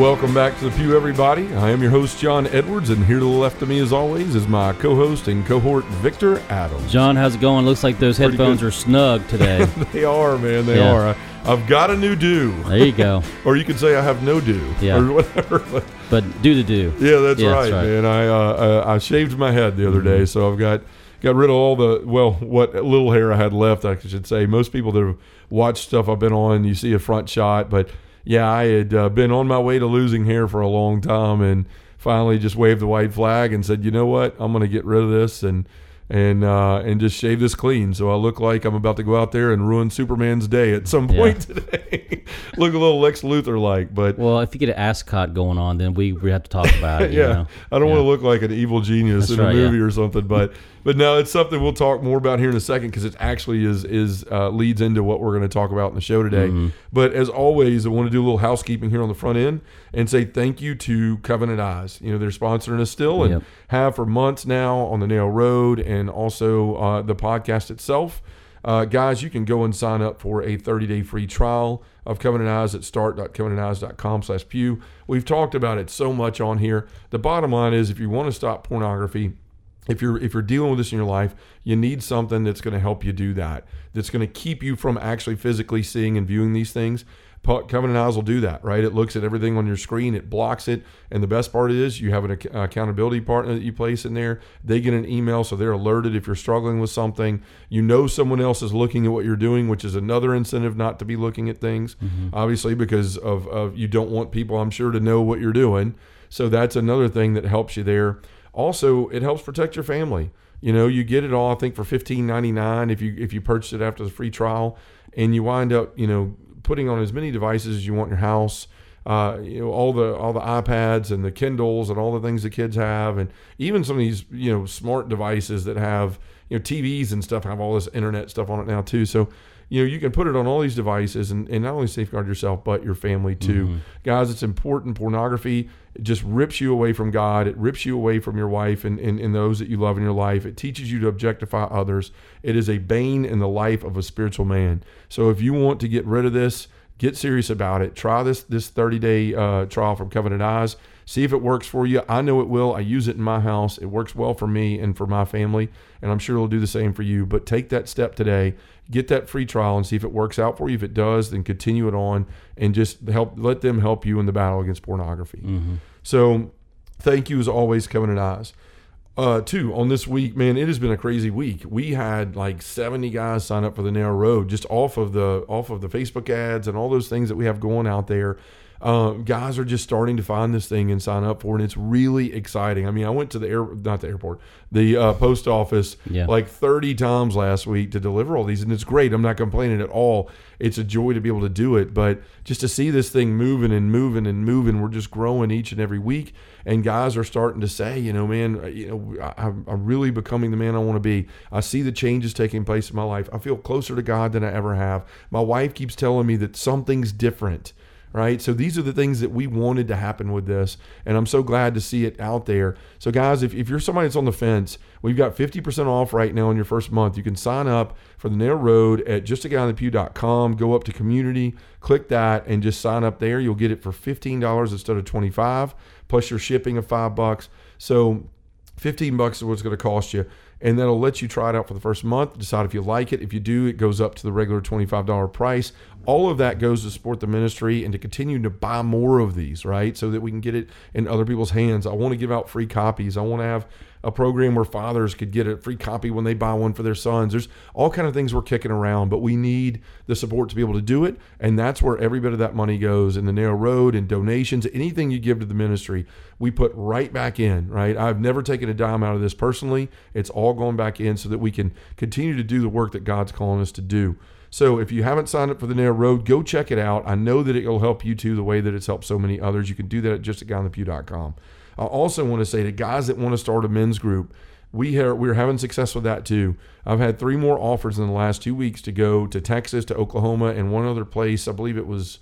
Welcome back to the Pew, everybody. I am your host, John Edwards, and here to the left of me, as always, is my co host and cohort, Victor Adams. John, how's it going? Looks like those headphones are snug today. they are, man, they Yeah. are. I, I've got a new do. there you go. Or you could say I have no do. Yeah. Or whatever. But do the do. yeah, that's Yeah, right, that's right. Mm-hmm. man. I, uh, uh, I shaved my head the other day, so I've got. Got rid of all the well, what little hair I had left, I should say. Most people that have watched stuff I've been on, you see a front shot, but yeah, I had uh, been on my way to losing hair for a long time, and finally just waved the white flag and said, you know what, I'm going to get rid of this and and uh, and just shave this clean, so I look like I'm about to go out there and ruin Superman's day at some Yeah. point today. look a little Lex Luthor like, but Well, if you get an ascot going on, then we, we have to talk about it. you yeah, know? I don't Yeah. want to look like an evil genius That's in a right, yeah. movie or something, but but no, it's something we'll talk more about here in a second because it actually is is uh, leads into what we're going to talk about in the show today. Mm-hmm. But as always, I want to do a little housekeeping here on the front end and say thank you to Covenant Eyes. You know, they're sponsoring us still and Yep. have for months now on the Narrow Road and also uh, the podcast itself. Uh, guys, you can go and sign up for a 30-day free trial of Covenant Eyes at start.covenanteyes.com slash pew. We've talked about it so much on here. The bottom line is if you want to stop pornography, if you're if you're dealing with this in your life, you need something that's going to help you do that. That's going to keep you from actually physically seeing and viewing these things. Covenant Eyes will do that, right? It looks at everything on your screen, it blocks it, and the best part is you have an ac- accountability partner that you place in there. They get an email, so they're alerted if you're struggling with something. You know someone else is looking at what you're doing, which is another incentive not to be looking at things, mm-hmm. obviously because of, of you don't want people, I'm sure, to know what you're doing. So that's another thing that helps you there. Also, it helps protect your family. You know, you get it all. I think for fifteen ninety nine if you if you purchase it after the free trial, and you wind up you know putting on as many devices as you want in your house. Uh, you know all the all the iPads and the Kindles and all the things the kids have, and even some of these you know smart devices that have you know TVs and stuff have all this internet stuff on it now too. So you know you can put it on all these devices and, and not only safeguard yourself but your family too. Guys it's important. Pornography it just rips you away from god. It rips you away from your wife and, and, and those that you love in your life. It teaches you to objectify others. It is a bane in the life of a spiritual man. So if you want to get rid of this get serious about it. Try this this 30 day uh, trial from covenant eyes see if it works for you. I know it will. I use it in my house. It works well for me and for my family and i'm sure it'll do the same for you. But take that step today. Get that free trial and see if it works out for you. If it does then continue it on and just help let them help you in the battle against pornography. So thank you as always covenant eyes uh, two on this week, man, it has been a crazy week. We had like 70 guys sign up for the narrow road just off of the off of the Facebook ads and all those things that we have going out there. Um, guys are just starting to find this thing and sign up for it. And it's really exciting. I mean, I went to the air, not the airport, the uh, post office Yeah. like 30 times last week to deliver all these. And it's great. I'm not complaining at all. It's a joy to be able to do it. But just to see this thing moving and moving and moving, we're just growing each and every week. And guys are starting to say, you know, man, uh, you know, I, I'm I'm really becoming the man I want to be. I see the changes taking place in my life. I feel closer to God than I ever have. My wife keeps telling me that something's different right? So these are the things that we wanted to happen with this, and I'm so glad to see it out there. So guys, if, if you're somebody that's on the fence, we've got 50% off right now in your first month. You can sign up for the Narrow Road at justaguyonthepew.com. Go up to community, click that, and just sign up there. You'll get it for $15 instead of 25 plus your shipping of five bucks. So 15 bucks is what it's going to cost you and that'll let you try it out for the first month decide if you like it if you do it goes up to the regular $25 price all of that goes to support the ministry and to continue to buy more of these right so that we can get it in other people's hands i want to give out free copies i want to have a program where fathers could get a free copy when they buy one for their sons. There's all kind of things we're kicking around, but we need the support to be able to do it, and that's where every bit of that money goes in the narrow road and donations, anything you give to the ministry, we put right back in. Right? I've never taken a dime out of this personally. It's all going back in so that we can continue to do the work that God's calling us to do. So if you haven't signed up for the Narrow Road, go check it out. I know that it will help you too, the way that it's helped so many others. You can do that at justaguyonthepew.com. I also want to say to guys that want to start a men's group, we are we're having success with that too. I've had three more offers in the last two weeks to go to Texas, to Oklahoma, and one other place. I believe it was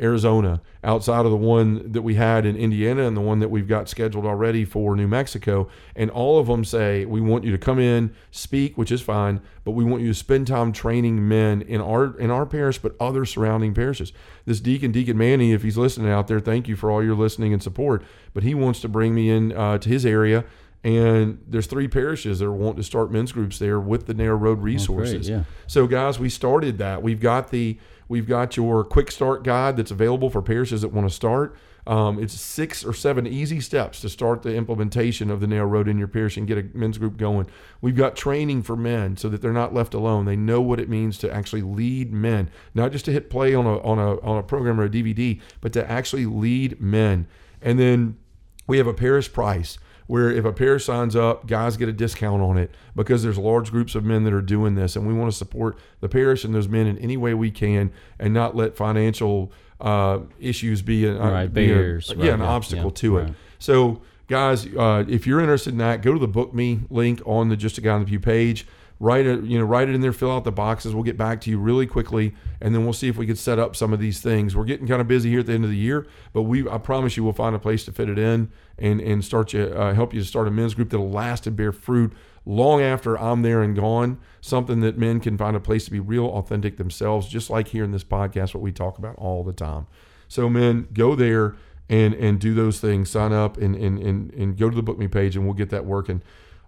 Arizona, outside of the one that we had in Indiana and the one that we've got scheduled already for New Mexico. And all of them say, We want you to come in, speak, which is fine, but we want you to spend time training men in our in our parish, but other surrounding parishes. This deacon, Deacon Manny, if he's listening out there, thank you for all your listening and support. But he wants to bring me in uh, to his area. And there's three parishes that are wanting to start men's groups there with the narrow road resources. yeah. So, guys, we started that. We've got the We've got your quick start guide that's available for parishes that want to start. Um, it's six or seven easy steps to start the implementation of the narrow road in your parish and get a men's group going. We've got training for men so that they're not left alone. They know what it means to actually lead men, not just to hit play on a on a on a program or a DVD, but to actually lead men. And then we have a parish price where if a parish signs up, guys get a discount on it because there's large groups of men that are doing this, and we want to support the parish and those men in any way we can, and not let financial uh, issues be, a, Right, be a- yeah, right, an yeah, obstacle yeah, to it. So, guys, uh, if you're interested in that, go to the Book Me link on the Just a Guy on the Pew page. Write it, you know, write it in there. Fill out the boxes. We'll get back to you really quickly, and then we'll see if we can set up some of these things. We're getting kind of busy here at the end of the year, but we, I promise you, we'll find a place to fit it in and and start you, uh, help you to start a men's group that'll last and bear fruit long after I'm there and gone. Something that men can find a place to be real, authentic themselves, just like here in this podcast, what we talk about all the time. So, men, go there and and do those things. Sign up and and and, and go to the Book Me page, and we'll get that working.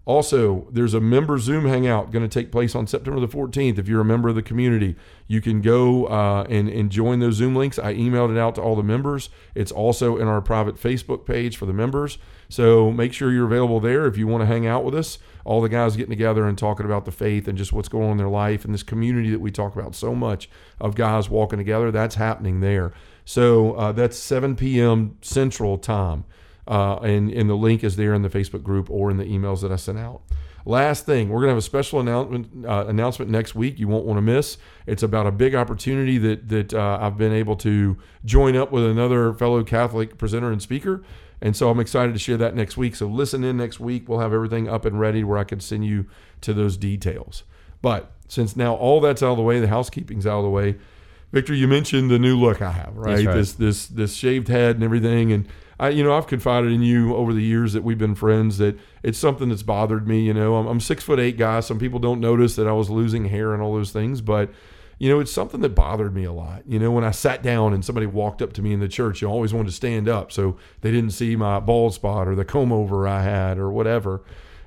Also, there's a member Zoom hangout going to take place on September the 14th. If you're a member of the community, you can go uh, and, and join those Zoom links. I emailed it out to all the members. It's also in our private Facebook page for the members. So make sure you're available there if you want to hang out with us. All the guys getting together and talking about the faith and just what's going on in their life and this community that we talk about so much of guys walking together. That's happening there. So uh, that's 7 p.m. Central Time. Uh, and, and the link is there in the Facebook group or in the emails that I sent out. Last thing, we're going to have a special announcement uh, announcement next week. You won't want to miss. It's about a big opportunity that that uh, I've been able to join up with another fellow Catholic presenter and speaker, and so I'm excited to share that next week. So listen in next week. We'll have everything up and ready where I can send you to those details. But since now all that's out of the way, the housekeeping's out of the way. Victor, you mentioned the new look I have, right? right. This this this shaved head and everything, and I, you know, I've confided in you over the years that we've been friends that it's something that's bothered me. You know, I'm, I'm six foot eight guy. Some people don't notice that I was losing hair and all those things, but you know, it's something that bothered me a lot. You know, when I sat down and somebody walked up to me in the church, you always wanted to stand up so they didn't see my bald spot or the comb over I had or whatever.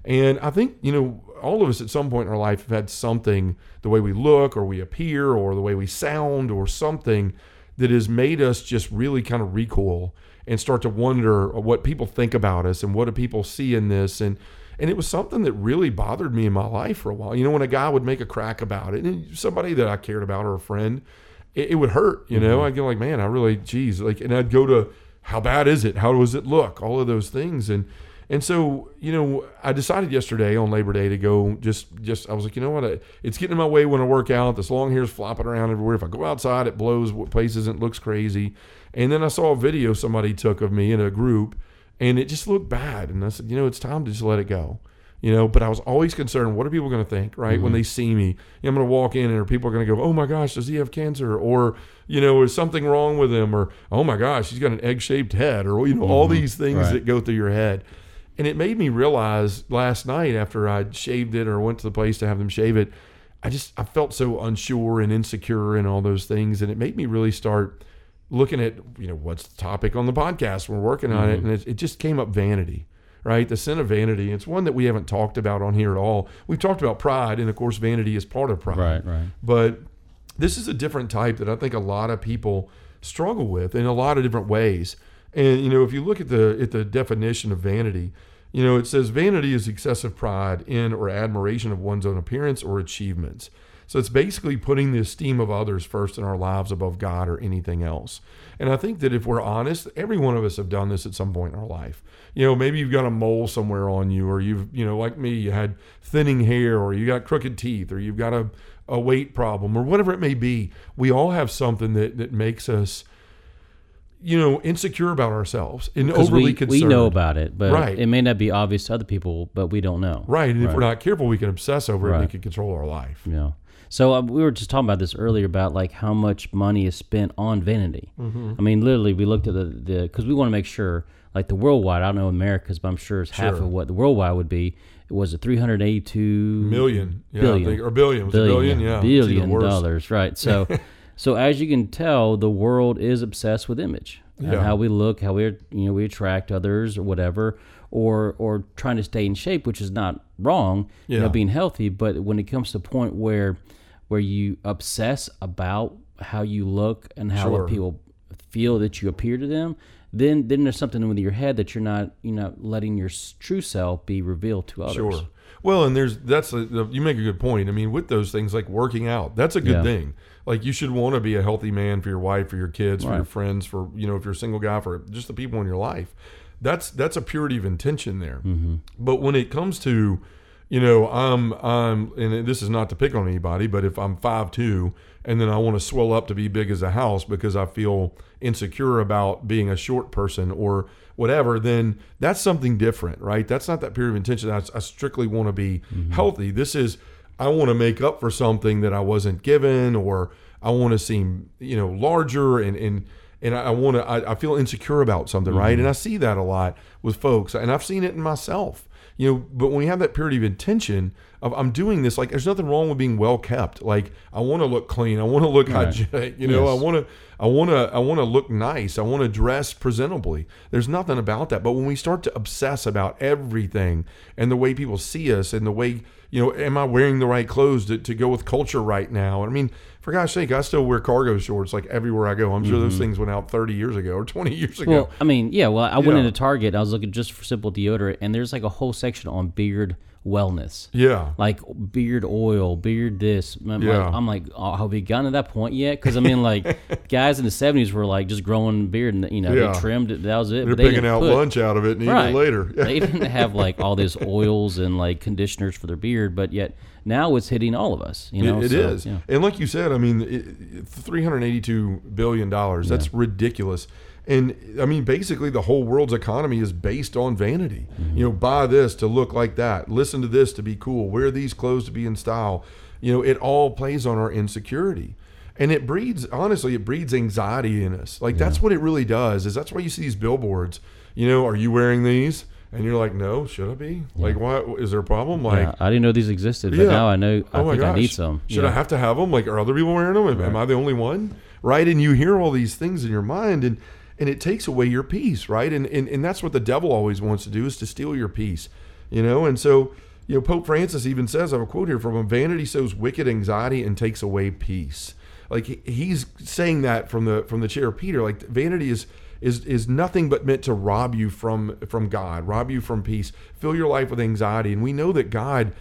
And I think, you know, all of us at some point in our life have had something, the way we look or we appear or the way we sound or something that has made us just really kind of recoil and start to wonder what people think about us and what do people see in this and and it was something that really bothered me in my life for a while. You know, when a guy would make a crack about it, and somebody that I cared about or a friend, it, it would hurt. You know, mm-hmm. I'd go like, man, I really, geez, like, and I'd go to, how bad is it? How does it look? All of those things, and and so you know, I decided yesterday on Labor Day to go. Just just I was like, you know what? I, it's getting in my way when I work out. This long hair's flopping around everywhere. If I go outside, it blows places and it looks crazy. And then I saw a video somebody took of me in a group, and it just looked bad. And I said, you know, it's time to just let it go. You know, but I was always concerned. What are people going to think, right, when mm-hmm. they see me? I'm going to walk in, and people are going to go, "Oh my gosh, does he have cancer?" Or you know, is something wrong with him? Or oh my gosh, he's got an egg-shaped head, or you know, all mm-hmm. these things Right. that go through your head. And it made me realize last night after I'd shaved it or went to the place to have them shave it, I just I felt so unsure and insecure and all those things, and it made me really start looking at you know what's the topic on the podcast. We're working on it, mm-hmm. and it, it just came up vanity, right? The sin of vanity. It's one that we haven't talked about on here at all. We've talked about pride, and of course, vanity is part of pride. Right, right. But this is a different type that I think a lot of people struggle with in a lot of different ways. And you know, if you look at the at the definition of vanity, you know, it says vanity is excessive pride in or admiration of one's own appearance or achievements. So it's basically putting the esteem of others first in our lives above God or anything else. And I think that if we're honest, every one of us have done this at some point in our life. You know, maybe you've got a mole somewhere on you, or you've, you know, like me, you had thinning hair, or you got crooked teeth, or you've got a, a weight problem, or whatever it may be. We all have something that, that makes us you know, insecure about ourselves and overly we, concerned. we know about it, but Right. it may not be obvious to other people, but we don't know. Right. And if we're not careful, we can obsess over it and Right. it can control our life. Yeah. So uh, we were just talking about this earlier about like how much money is spent on vanity. Mm-hmm. I mean, literally, we looked at the the because we want to make sure like the worldwide. I don't know America's, but I'm sure it's half Sure. of what the worldwide would be. It was a 382 Million. Yeah. Billion. I think, or billion. Was it billion? Yeah. Billion dollars, right? So, so as you can tell, the world is obsessed with image and Yeah. how we look, how we you know we attract others or whatever, or or trying to stay in shape, which is not wrong, you know, being healthy. But when it comes to a point where where you obsess about how you look and how Sure. people feel that you appear to them. Then, then there's something with your head that you're not, you're not letting your true self be revealed to others. Sure. Well, and there's that's a, you make a good point. I mean, with those things like working out, that's a good Yeah. thing. Like you should want to be a healthy man for your wife, for your kids, for your friends, for you know, if you're a single guy, for just the people in your life. That's that's a purity of intention there. Mm-hmm. But when it comes to, you know, I'm I'm and this is not to pick on anybody, but if I'm five two and then I want to swell up to be big as a house because I feel insecure about being a short person or whatever, then that's something different, right? That's not that period of intention. I, I strictly want to be mm-hmm. healthy. This is I want to make up for something that I wasn't given, or I want to seem, you know, larger and and and I want to. I, I feel insecure about something, right? And mm-hmm. I see that a lot with folks, and I've seen it in myself. You know, but when you have that purity of intention of I'm doing this, like there's nothing wrong with being well kept. Like I want to look clean, I want to look hygienic. You know, I want to, I want to, I want to look nice. I want to dress presentably. There's nothing about that. But when we start to obsess about everything and the way people see us and the way you know, am I wearing the right clothes to, to go with culture right now? I mean, for gosh sake, I still wear cargo shorts like everywhere I go. I'm sure those mm-hmm. things went out 30 years ago or 20 years ago. Well, I mean, yeah. Well, I went into Target. I was looking just for simple deodorant, and there's like a whole section on beard wellness, yeah. like beard oil, beard this. I'm like, Yeah. I'm like, oh, have we gotten to that point yet? Because I mean, like, guys in the '70s were like just growing beard, and you know, Yeah. they trimmed it. That was it. They're they picking out put- lunch out of it and eating Right. it later. they didn't have like all these oils and like conditioners for their beard, but yet now it's hitting all of us. You know, It- it so, is, yeah. and like you said, I mean, it, three hundred eighty-two billion dollars. That's ridiculous. And I mean, basically, the whole world's economy is based on vanity. Mm-hmm. You know, buy this to look like that, listen to this to be cool, wear these clothes to be in style. You know, it all plays on our insecurity, and it breeds. Honestly, it breeds anxiety in us. Like that's what it really does. Is that's why you see these billboards. You know, are you wearing these? And you're like, no, should I be? Like, why? Is there a problem? Like, Yeah, I didn't know these existed, but Yeah. now I know. I oh my think gosh. I need some. Should Yeah. I have to have them? Like, are other people wearing them? Am, am I the only one? Right? And you hear all these things in your mind, and and it takes away your peace, right? And and and that's what the devil always wants to do is to steal your peace, you know. And so, you know, Pope Francis even says, I have a quote here from him: "Vanity sows wicked anxiety and takes away peace." Like he- he's saying that from the from the chair of Peter. Like vanity is is is nothing but meant to rob you from from God, rob you from peace, fill your life with anxiety. And we know that God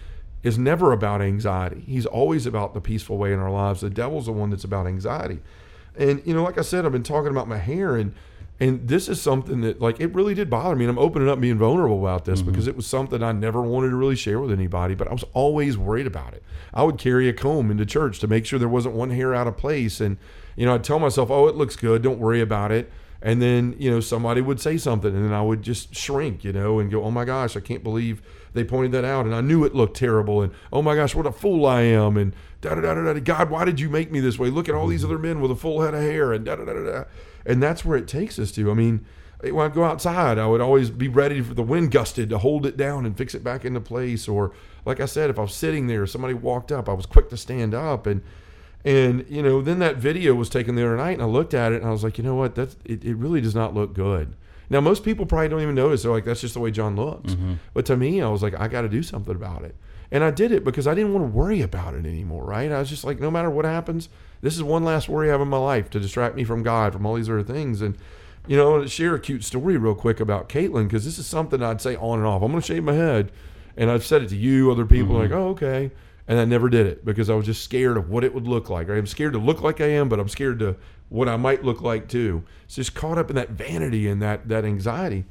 is never about anxiety. He's always about the peaceful way in our lives. The devil's the one that's about anxiety. And you know, like I said, I've been talking about my hair and and this is something that like it really did bother me. And I'm opening up being vulnerable about this mm-hmm. because it was something I never wanted to really share with anybody, but I was always worried about it. I would carry a comb into church to make sure there wasn't one hair out of place. And, you know, I'd tell myself, oh, it looks good, don't worry about it. And then, you know, somebody would say something and then I would just shrink, you know, and go, oh my gosh, I can't believe they pointed that out. And I knew it looked terrible. And oh my gosh, what a fool I am. And da da da da da. God, why did you make me this way? Look at all these mm-hmm. other men with a full head of hair and da da da da da. And that's where it takes us to. I mean, when I go outside, I would always be ready for the wind gusted to hold it down and fix it back into place. Or, like I said, if I was sitting there, somebody walked up, I was quick to stand up. And and you know, then that video was taken the other night, and I looked at it, and I was like, you know what? That's it. It really does not look good. Now, most people probably don't even notice. They're like, that's just the way John looks. Mm-hmm. But to me, I was like, I got to do something about it. And I did it because I didn't want to worry about it anymore, right? I was just like, no matter what happens, this is one last worry I have in my life to distract me from God, from all these other things. And, you know, I want to share a cute story real quick about Caitlin because this is something I'd say on and off. I'm going to shave my head. And I've said it to you, other people, mm-hmm. like, oh, okay. And I never did it because I was just scared of what it would look like. Right? I'm scared to look like I am, but I'm scared to what I might look like too. It's just caught up in that vanity and that that anxiety.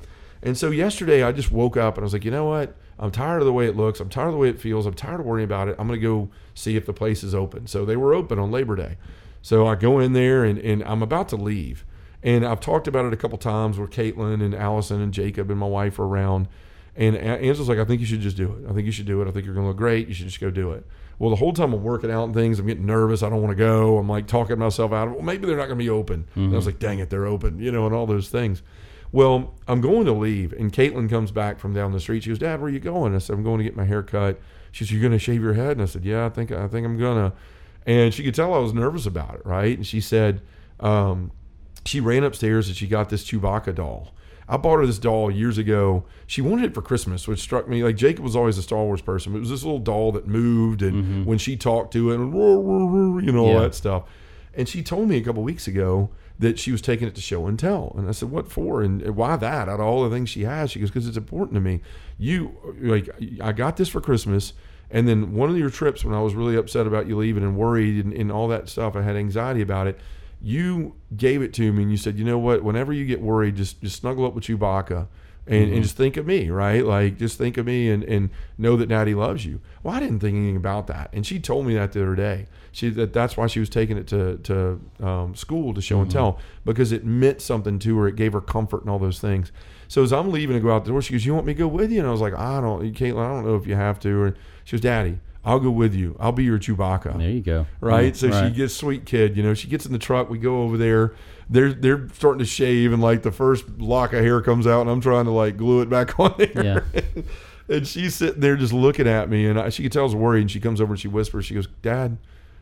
And so yesterday I just woke up and I was like, you know what? I'm tired of the way it looks. I'm tired of the way it feels. I'm tired of worrying about it. I'm going to go see if the place is open. So they were open on Labor Day. So I go in there and, and I'm about to leave. And I've talked about it a couple times where Caitlin and Allison and Jacob and my wife are around. And Angela's like, I think you should just do it. I think you should do it. I think you're going to look great. You should just go do it. Well, the whole time I'm working out and things, I'm getting nervous. I don't want to go. I'm like talking myself out of it. Well, maybe they're not going to be open. And I mm-hmm. was like, dang it, they're open, you know, and all those things. Well, I'm going to leave, and Caitlin comes back from down the street. She goes, "Dad, where are you going?" I said, "I'm going to get my hair cut." She says, "You're going to shave your head?" And I said, "Yeah, I think I think I'm gonna." And she could tell I was nervous about it, right? And she said, um, she ran upstairs and she got this Chewbacca doll. I bought her this doll years ago. She wanted it for Christmas, which struck me. Like Jacob was always a Star Wars person. But it was this little doll that moved, and when she talked to it, and you know all Yeah. that stuff. And she told me a couple weeks ago that she was taking it to show and tell. And I said, "What for? And why that? Out of all the things she has?" She goes, "Because it's important to me. You like, I got this for Christmas." And then one of your trips when I was really upset about you leaving and worried and, and all that stuff, I had anxiety about it. You gave it to me and you said, you know what? Whenever you get worried, just just snuggle up with Chewbacca and, and just think of me, right? Like just think of me and, and know that Daddy loves you. Well, I didn't think anything about that, and she told me that the other day. She that that's why she was taking it to to um, school to show and tell because it meant something to her. It gave her comfort and all those things. So as I'm leaving to go out the door, she goes, "You want me to go with you?" And I was like, "I don't, Caitlin. I don't know if you have to." And she goes, "Daddy, I'll go with you. I'll be your Chewbacca." There you go. right? Mm, So she gets sweet kid. You know, she gets in the truck. We go over there. They're they're starting to shave, and like the first lock of hair comes out, and I'm trying to like glue it back on there. Yeah. and she's sitting there just looking at me, and I, she could tell I was worried. And she comes over and she whispers, she goes, "Dad,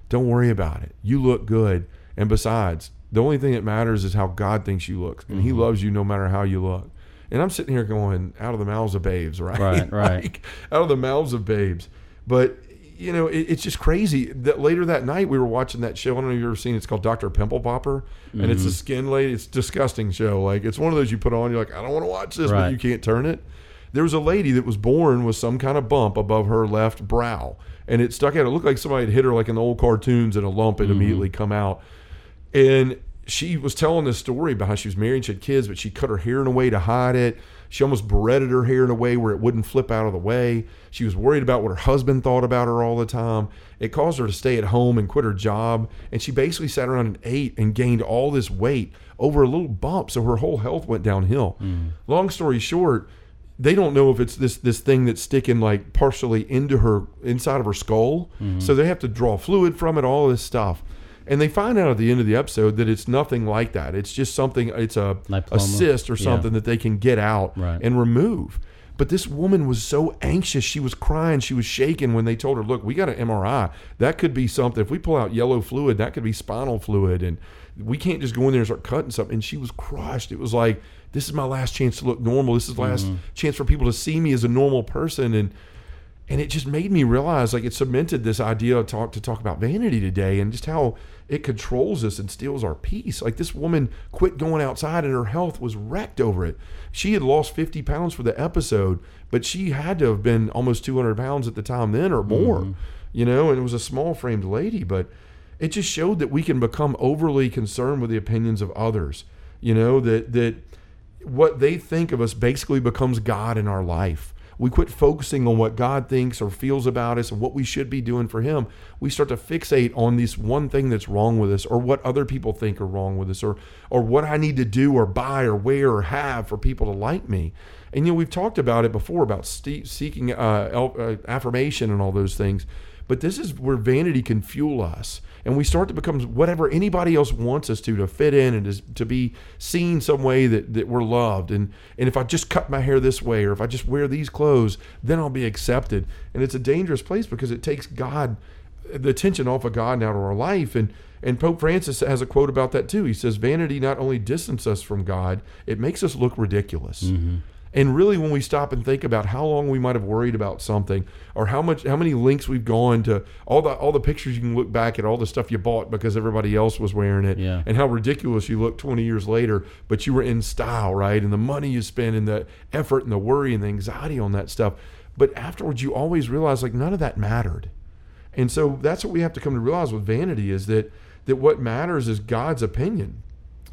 don't worry about it. You look good. And besides, the only thing that matters is how God thinks you look, and He Mm-hmm. loves you no matter how you look." And I'm sitting here going, out of the mouths of babes, right? Right, right. Like, out of the mouths of babes. But you know, it, it's just crazy that later that night we were watching that show. I don't know if you've ever seen. it. It's called Doctor Pimple Popper, and it's a mm-hmm. skin lady. It's a disgusting show. Like it's one of those you put on. You're like, I don't want to watch this, but you can't turn it. There was a lady that was born with some kind of bump above her left brow, and it stuck out. It looked like somebody had hit her, like in the old cartoons, and a lump had mm-hmm. immediately come out. And she was telling this story about how she was married, and she had kids, but she cut her hair in a way to hide it. She almost beretted her hair in a way where it wouldn't flip out of the way. She was worried about what her husband thought about her all the time. It caused her to stay at home and quit her job. And she basically sat around and ate and gained all this weight over a little bump. So her whole health went downhill. Mm. Long story short, they don't know if it's this this thing that's sticking like partially into her inside of her skull. Mm-hmm. So they have to draw fluid from it, all this stuff. And they find out at the end of the episode that it's nothing like that. It's just something. It's a, a cyst or Yeah. something that they can get out Right. and remove. But this woman was so anxious. She was crying. She was shaking when they told her, "Look, we got an MRI. That could be something. If we pull out yellow fluid, that could be spinal fluid, and we can't just go in there and start cutting something." And she was crushed. It was like, "This is my last chance to look normal. This is the last mm-hmm. chance for people to see me as a normal person." And and it just made me realize like it cemented this idea of talk to talk about vanity today and just how it controls us and steals our peace. Like this woman quit going outside and her health was wrecked over it. She had lost 50 pounds for the episode but she had to have been almost 200 pounds at the time then or more mm-hmm. you know and it was a small framed lady but it just showed that we can become overly concerned with the opinions of others you know that that what they think of us basically becomes God in our life. We quit focusing on what God thinks or feels about us and what we should be doing for Him. We start to fixate on this one thing that's wrong with us or what other people think are wrong with us or, or what I need to do or buy or wear or have for people to like me. And, you know, we've talked about it before about seeking uh, uh, affirmation and all those things. But this is where vanity can fuel us. And we start to become whatever anybody else wants us to, to fit in and to, be seen some way that, that we're loved. And, and if I just cut my hair this way or if I just wear these clothes, then I'll be accepted. And it's a dangerous place because it takes God, the attention off of God and out of our life. And, and Pope Francis has a quote about that too. He says, Vanity not only distances us from God, it makes us look ridiculous. Mm-hmm. And really, when we stop and think about how long we might have worried about something, or how much, how many links we've gone to, all the all the pictures you can look back at, all the stuff you bought because everybody else was wearing it, Yeah. and how ridiculous you look 20 years later, but you were in style, right? And the money you spent, and the effort, and the worry, and the anxiety on that stuff. But afterwards, you always realize like none of that mattered. And so that's what we have to come to realize with vanity is that that what matters is God's opinion.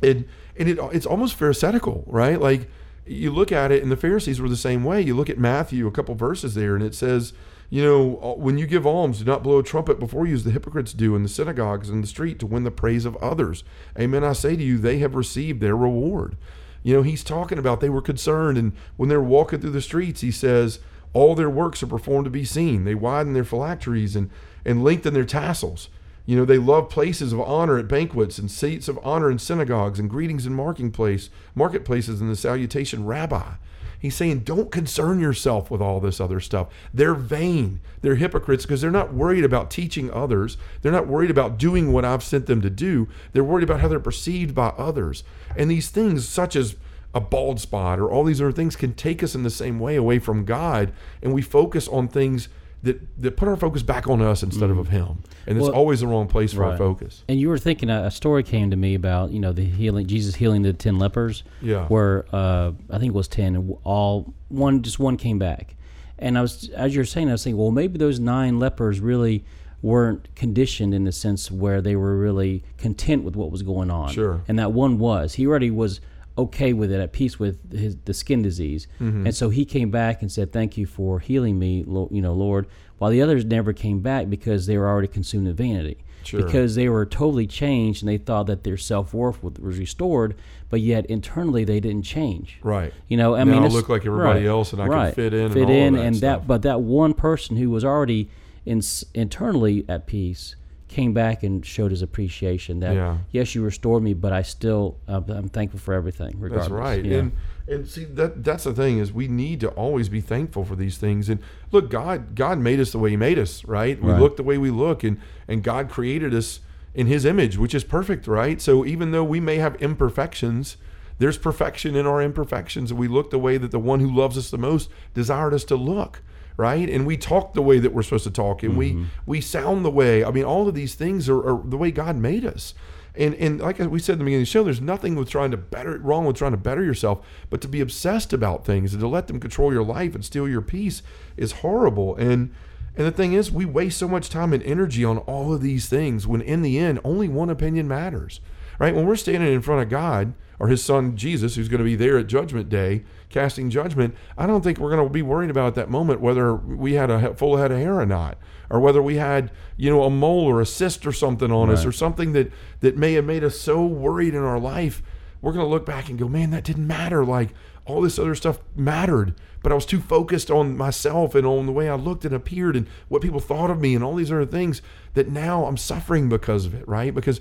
And and it it's almost pharisaical, right? Like you look at it, and the Pharisees were the same way. You look at Matthew, a couple verses there, and it says, you know, when you give alms, do not blow a trumpet before you, as the hypocrites do in the synagogues and the street to win the praise of others. Amen. I say to you, they have received their reward. You know, he's talking about they were concerned, and when they're walking through the streets, he says, all their works are performed to be seen. They widen their phylacteries and, and lengthen their tassels. You know, they love places of honor at banquets and seats of honor in synagogues and greetings in marking place, marketplaces and the salutation rabbi. He's saying, don't concern yourself with all this other stuff. They're vain. They're hypocrites because they're not worried about teaching others. They're not worried about doing what I've sent them to do. They're worried about how they're perceived by others. And these things, such as a bald spot or all these other things, can take us in the same way away from God. And we focus on things that, that put our focus back on us instead of of Him. And it's Well, always the wrong place for our focus. And you were thinking a, a story came to me about you know the healing Jesus healing the ten lepers. Yeah. Where uh, I think it was ten, all one just one came back, and I was as you're saying, I was thinking, well, maybe those nine lepers really weren't conditioned in the sense where they were really content with what was going on. Sure. And that one was. He already was okay with it, at peace with his the skin disease, Mm-hmm. and so he came back and said, "Thank you for healing me, Lo- you know, Lord." While the others never came back because they were already consumed in vanity Sure. because they were totally changed and they thought that their self worth was restored, but yet internally they didn't change. Right. You know, I Now mean, I look like everybody else and I can fit in and fit of in, that and stuff. that, but that one person who was already in, internally at peace came back and showed his appreciation that Yeah. yes, you restored me, but I still uh, I'm thankful for everything. Regardless. That's right. Yeah. And and see that that's the thing is we need to always be thankful for these things. And look, God God made us the way He made us, right? We Right. look the way we look, and and God created us in His image, which is perfect, right? So even though we may have imperfections. There's perfection in our imperfections, and we look the way that the one who loves us the most desired us to look, right? And we talk the way that we're supposed to talk, and we mm-hmm. we sound the way. I mean, all of these things are, are the way God made us. And and like we said in the beginning of the show, there's nothing with trying to better wrong with trying to better yourself, but to be obsessed about things and to let them control your life and steal your peace is horrible. And and the thing is, we waste so much time and energy on all of these things when in the end, only one opinion matters. Right? When we're standing in front of God or his son Jesus, who's going to be there at judgment day, casting judgment, I don't think we're going to be worried about at that moment whether we had a full head of hair or not, or whether we had, you know, a mole or a cyst or something on us, or something that that may have made us so worried in our life. We're going to look back and go, man, that didn't matter. Like all this other stuff mattered, but I was too focused on myself and on the way I looked and appeared and what people thought of me and all these other things that now I'm suffering because of it, right? Because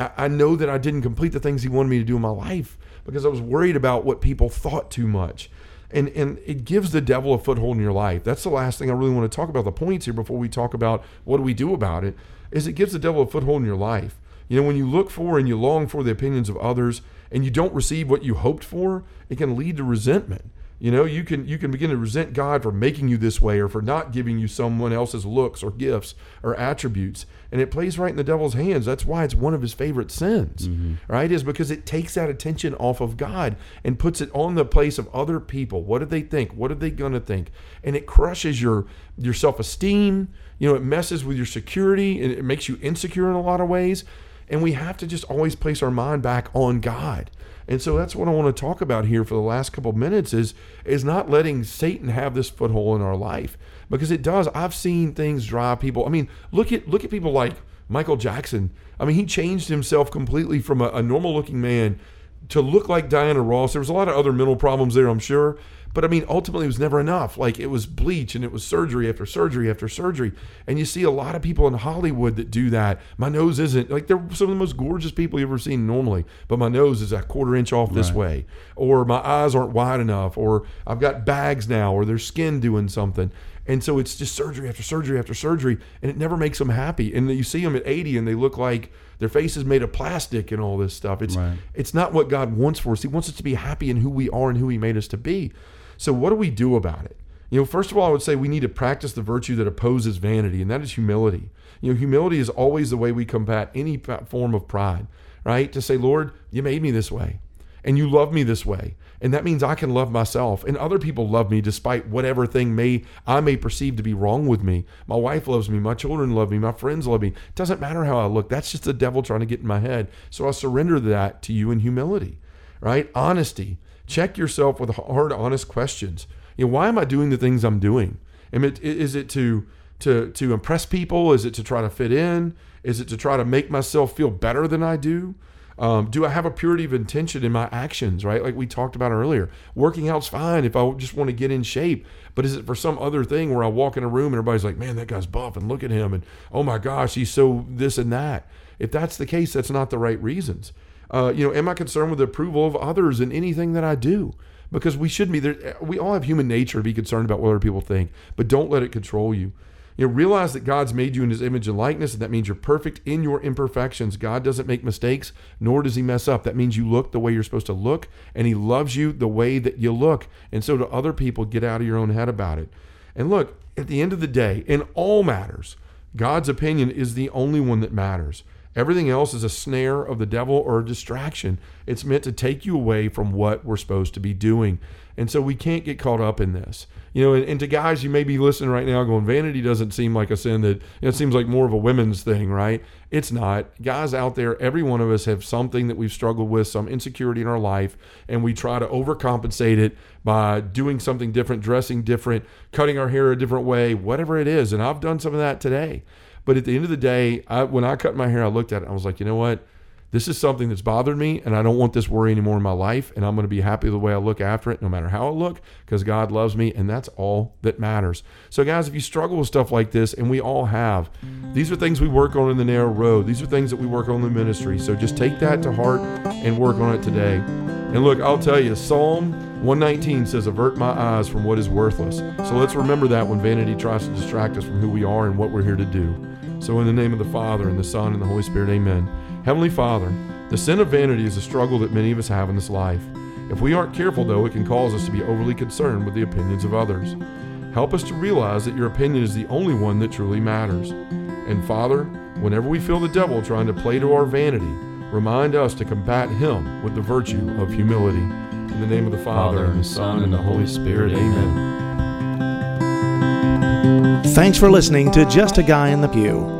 I, know that I didn't complete the things He wanted me to do in my life because I was worried about what people thought too much. And, and it gives the devil a foothold in your life. That's the last thing I really want to talk about. The points here before we talk about what do we do about it is it gives the devil a foothold in your life. You know, when you look for and you long for the opinions of others and you don't receive what you hoped for, it can lead to resentment. You know, you can you can begin to resent God for making you this way or for not giving you someone else's looks or gifts or attributes. And it plays right in the devil's hands. That's why it's one of his favorite sins. Mm-hmm. Right? Is because it takes that attention off of God and puts it on the place of other people. What do they think? What are they gonna think? And it crushes your your self-esteem. You know, it messes with your security and it makes you insecure in a lot of ways. And we have to just always place our mind back on God. And so that's what I want to talk about here for the last couple of minutes is is not letting Satan have this foothold in our life because it does. I've seen things drive people. I mean, look at look at people like Michael Jackson. I mean, he changed himself completely from a, a normal looking man to look like Diana Ross. There was a lot of other mental problems there, I'm sure. But I mean, ultimately, it was never enough. Like it was bleach and it was surgery after surgery after surgery. And you see a lot of people in Hollywood that do that. My nose isn't like they're some of the most gorgeous people you've ever seen normally, but my nose is a quarter inch off this way, or my eyes aren't wide enough, or I've got bags now, or their skin doing something. And so it's just surgery after surgery after surgery, and it never makes them happy. And you see them at 80 and they look like their face is made of plastic and all this stuff. It's Right. it's not what God wants for us. He wants us to be happy in who we are and who He made us to be. So what do we do about it? You know, first of all, I would say we need to practice the virtue that opposes vanity, and that is humility. You know, humility is always the way we combat any form of pride, right? To say, Lord, you made me this way, and you love me this way, and that means I can love myself, and other people love me despite whatever thing may I may perceive to be wrong with me. My wife loves me, my children love me, my friends love me. It doesn't matter how I look. That's just the devil trying to get in my head. So I surrender that to you in humility, right? Honesty check yourself with hard, honest questions. You know, why am I doing the things I'm doing? Am it, is it to to to impress people? Is it to try to fit in? Is it to try to make myself feel better than I do? Um, do I have a purity of intention in my actions, right? Like we talked about earlier. Working out's fine if I just want to get in shape, but is it for some other thing where I walk in a room and everybody's like, man, that guy's buff and look at him and oh my gosh, he's so this and that? If that's the case, that's not the right reasons. Uh, you know, am I concerned with the approval of others in anything that I do? Because we shouldn't be there. We all have human nature to be concerned about what other people think, but don't let it control you. You know, realize that God's made you in his image and likeness, and that means you're perfect in your imperfections. God doesn't make mistakes, nor does he mess up. That means you look the way you're supposed to look, and he loves you the way that you look. And so to other people, get out of your own head about it. And look, at the end of the day, in all matters, God's opinion is the only one that matters. Everything else is a snare of the devil or a distraction. It's meant to take you away from what we're supposed to be doing. And so we can't get caught up in this. You know, and, and to guys, you may be listening right now going, vanity doesn't seem like a sin that, you know, it seems like more of a women's thing, right? It's not. Guys out there, every one of us have something that we've struggled with, some insecurity in our life, and we try to overcompensate it by doing something different, dressing different, cutting our hair a different way, whatever it is. And I've done some of that today. But at the end of the day, I, when I cut my hair, I looked at it. I was like, you know what? This is something that's bothered me and I don't want this worry anymore in my life. And I'm going to be happy the way I look after it, no matter how I look, because God loves me. And that's all that matters. So, guys, if you struggle with stuff like this, and we all have, these are things we work on in the narrow road. These are things that we work on in the ministry. So just take that to heart and work on it today. And look, I'll tell you, Psalm 119 says, Avert my eyes from what is worthless. So let's remember that when vanity tries to distract us from who we are and what we're here to do. So, in the name of the Father, and the Son, and the Holy Spirit, amen. Heavenly Father, the sin of vanity is a struggle that many of us have in this life. If we aren't careful, though, it can cause us to be overly concerned with the opinions of others. Help us to realize that your opinion is the only one that truly matters. And Father, whenever we feel the devil trying to play to our vanity, remind us to combat him with the virtue of humility. In the name of the Father, Father, and the Son, and the Holy Spirit, amen. Thanks for listening to Just a Guy in the Pew.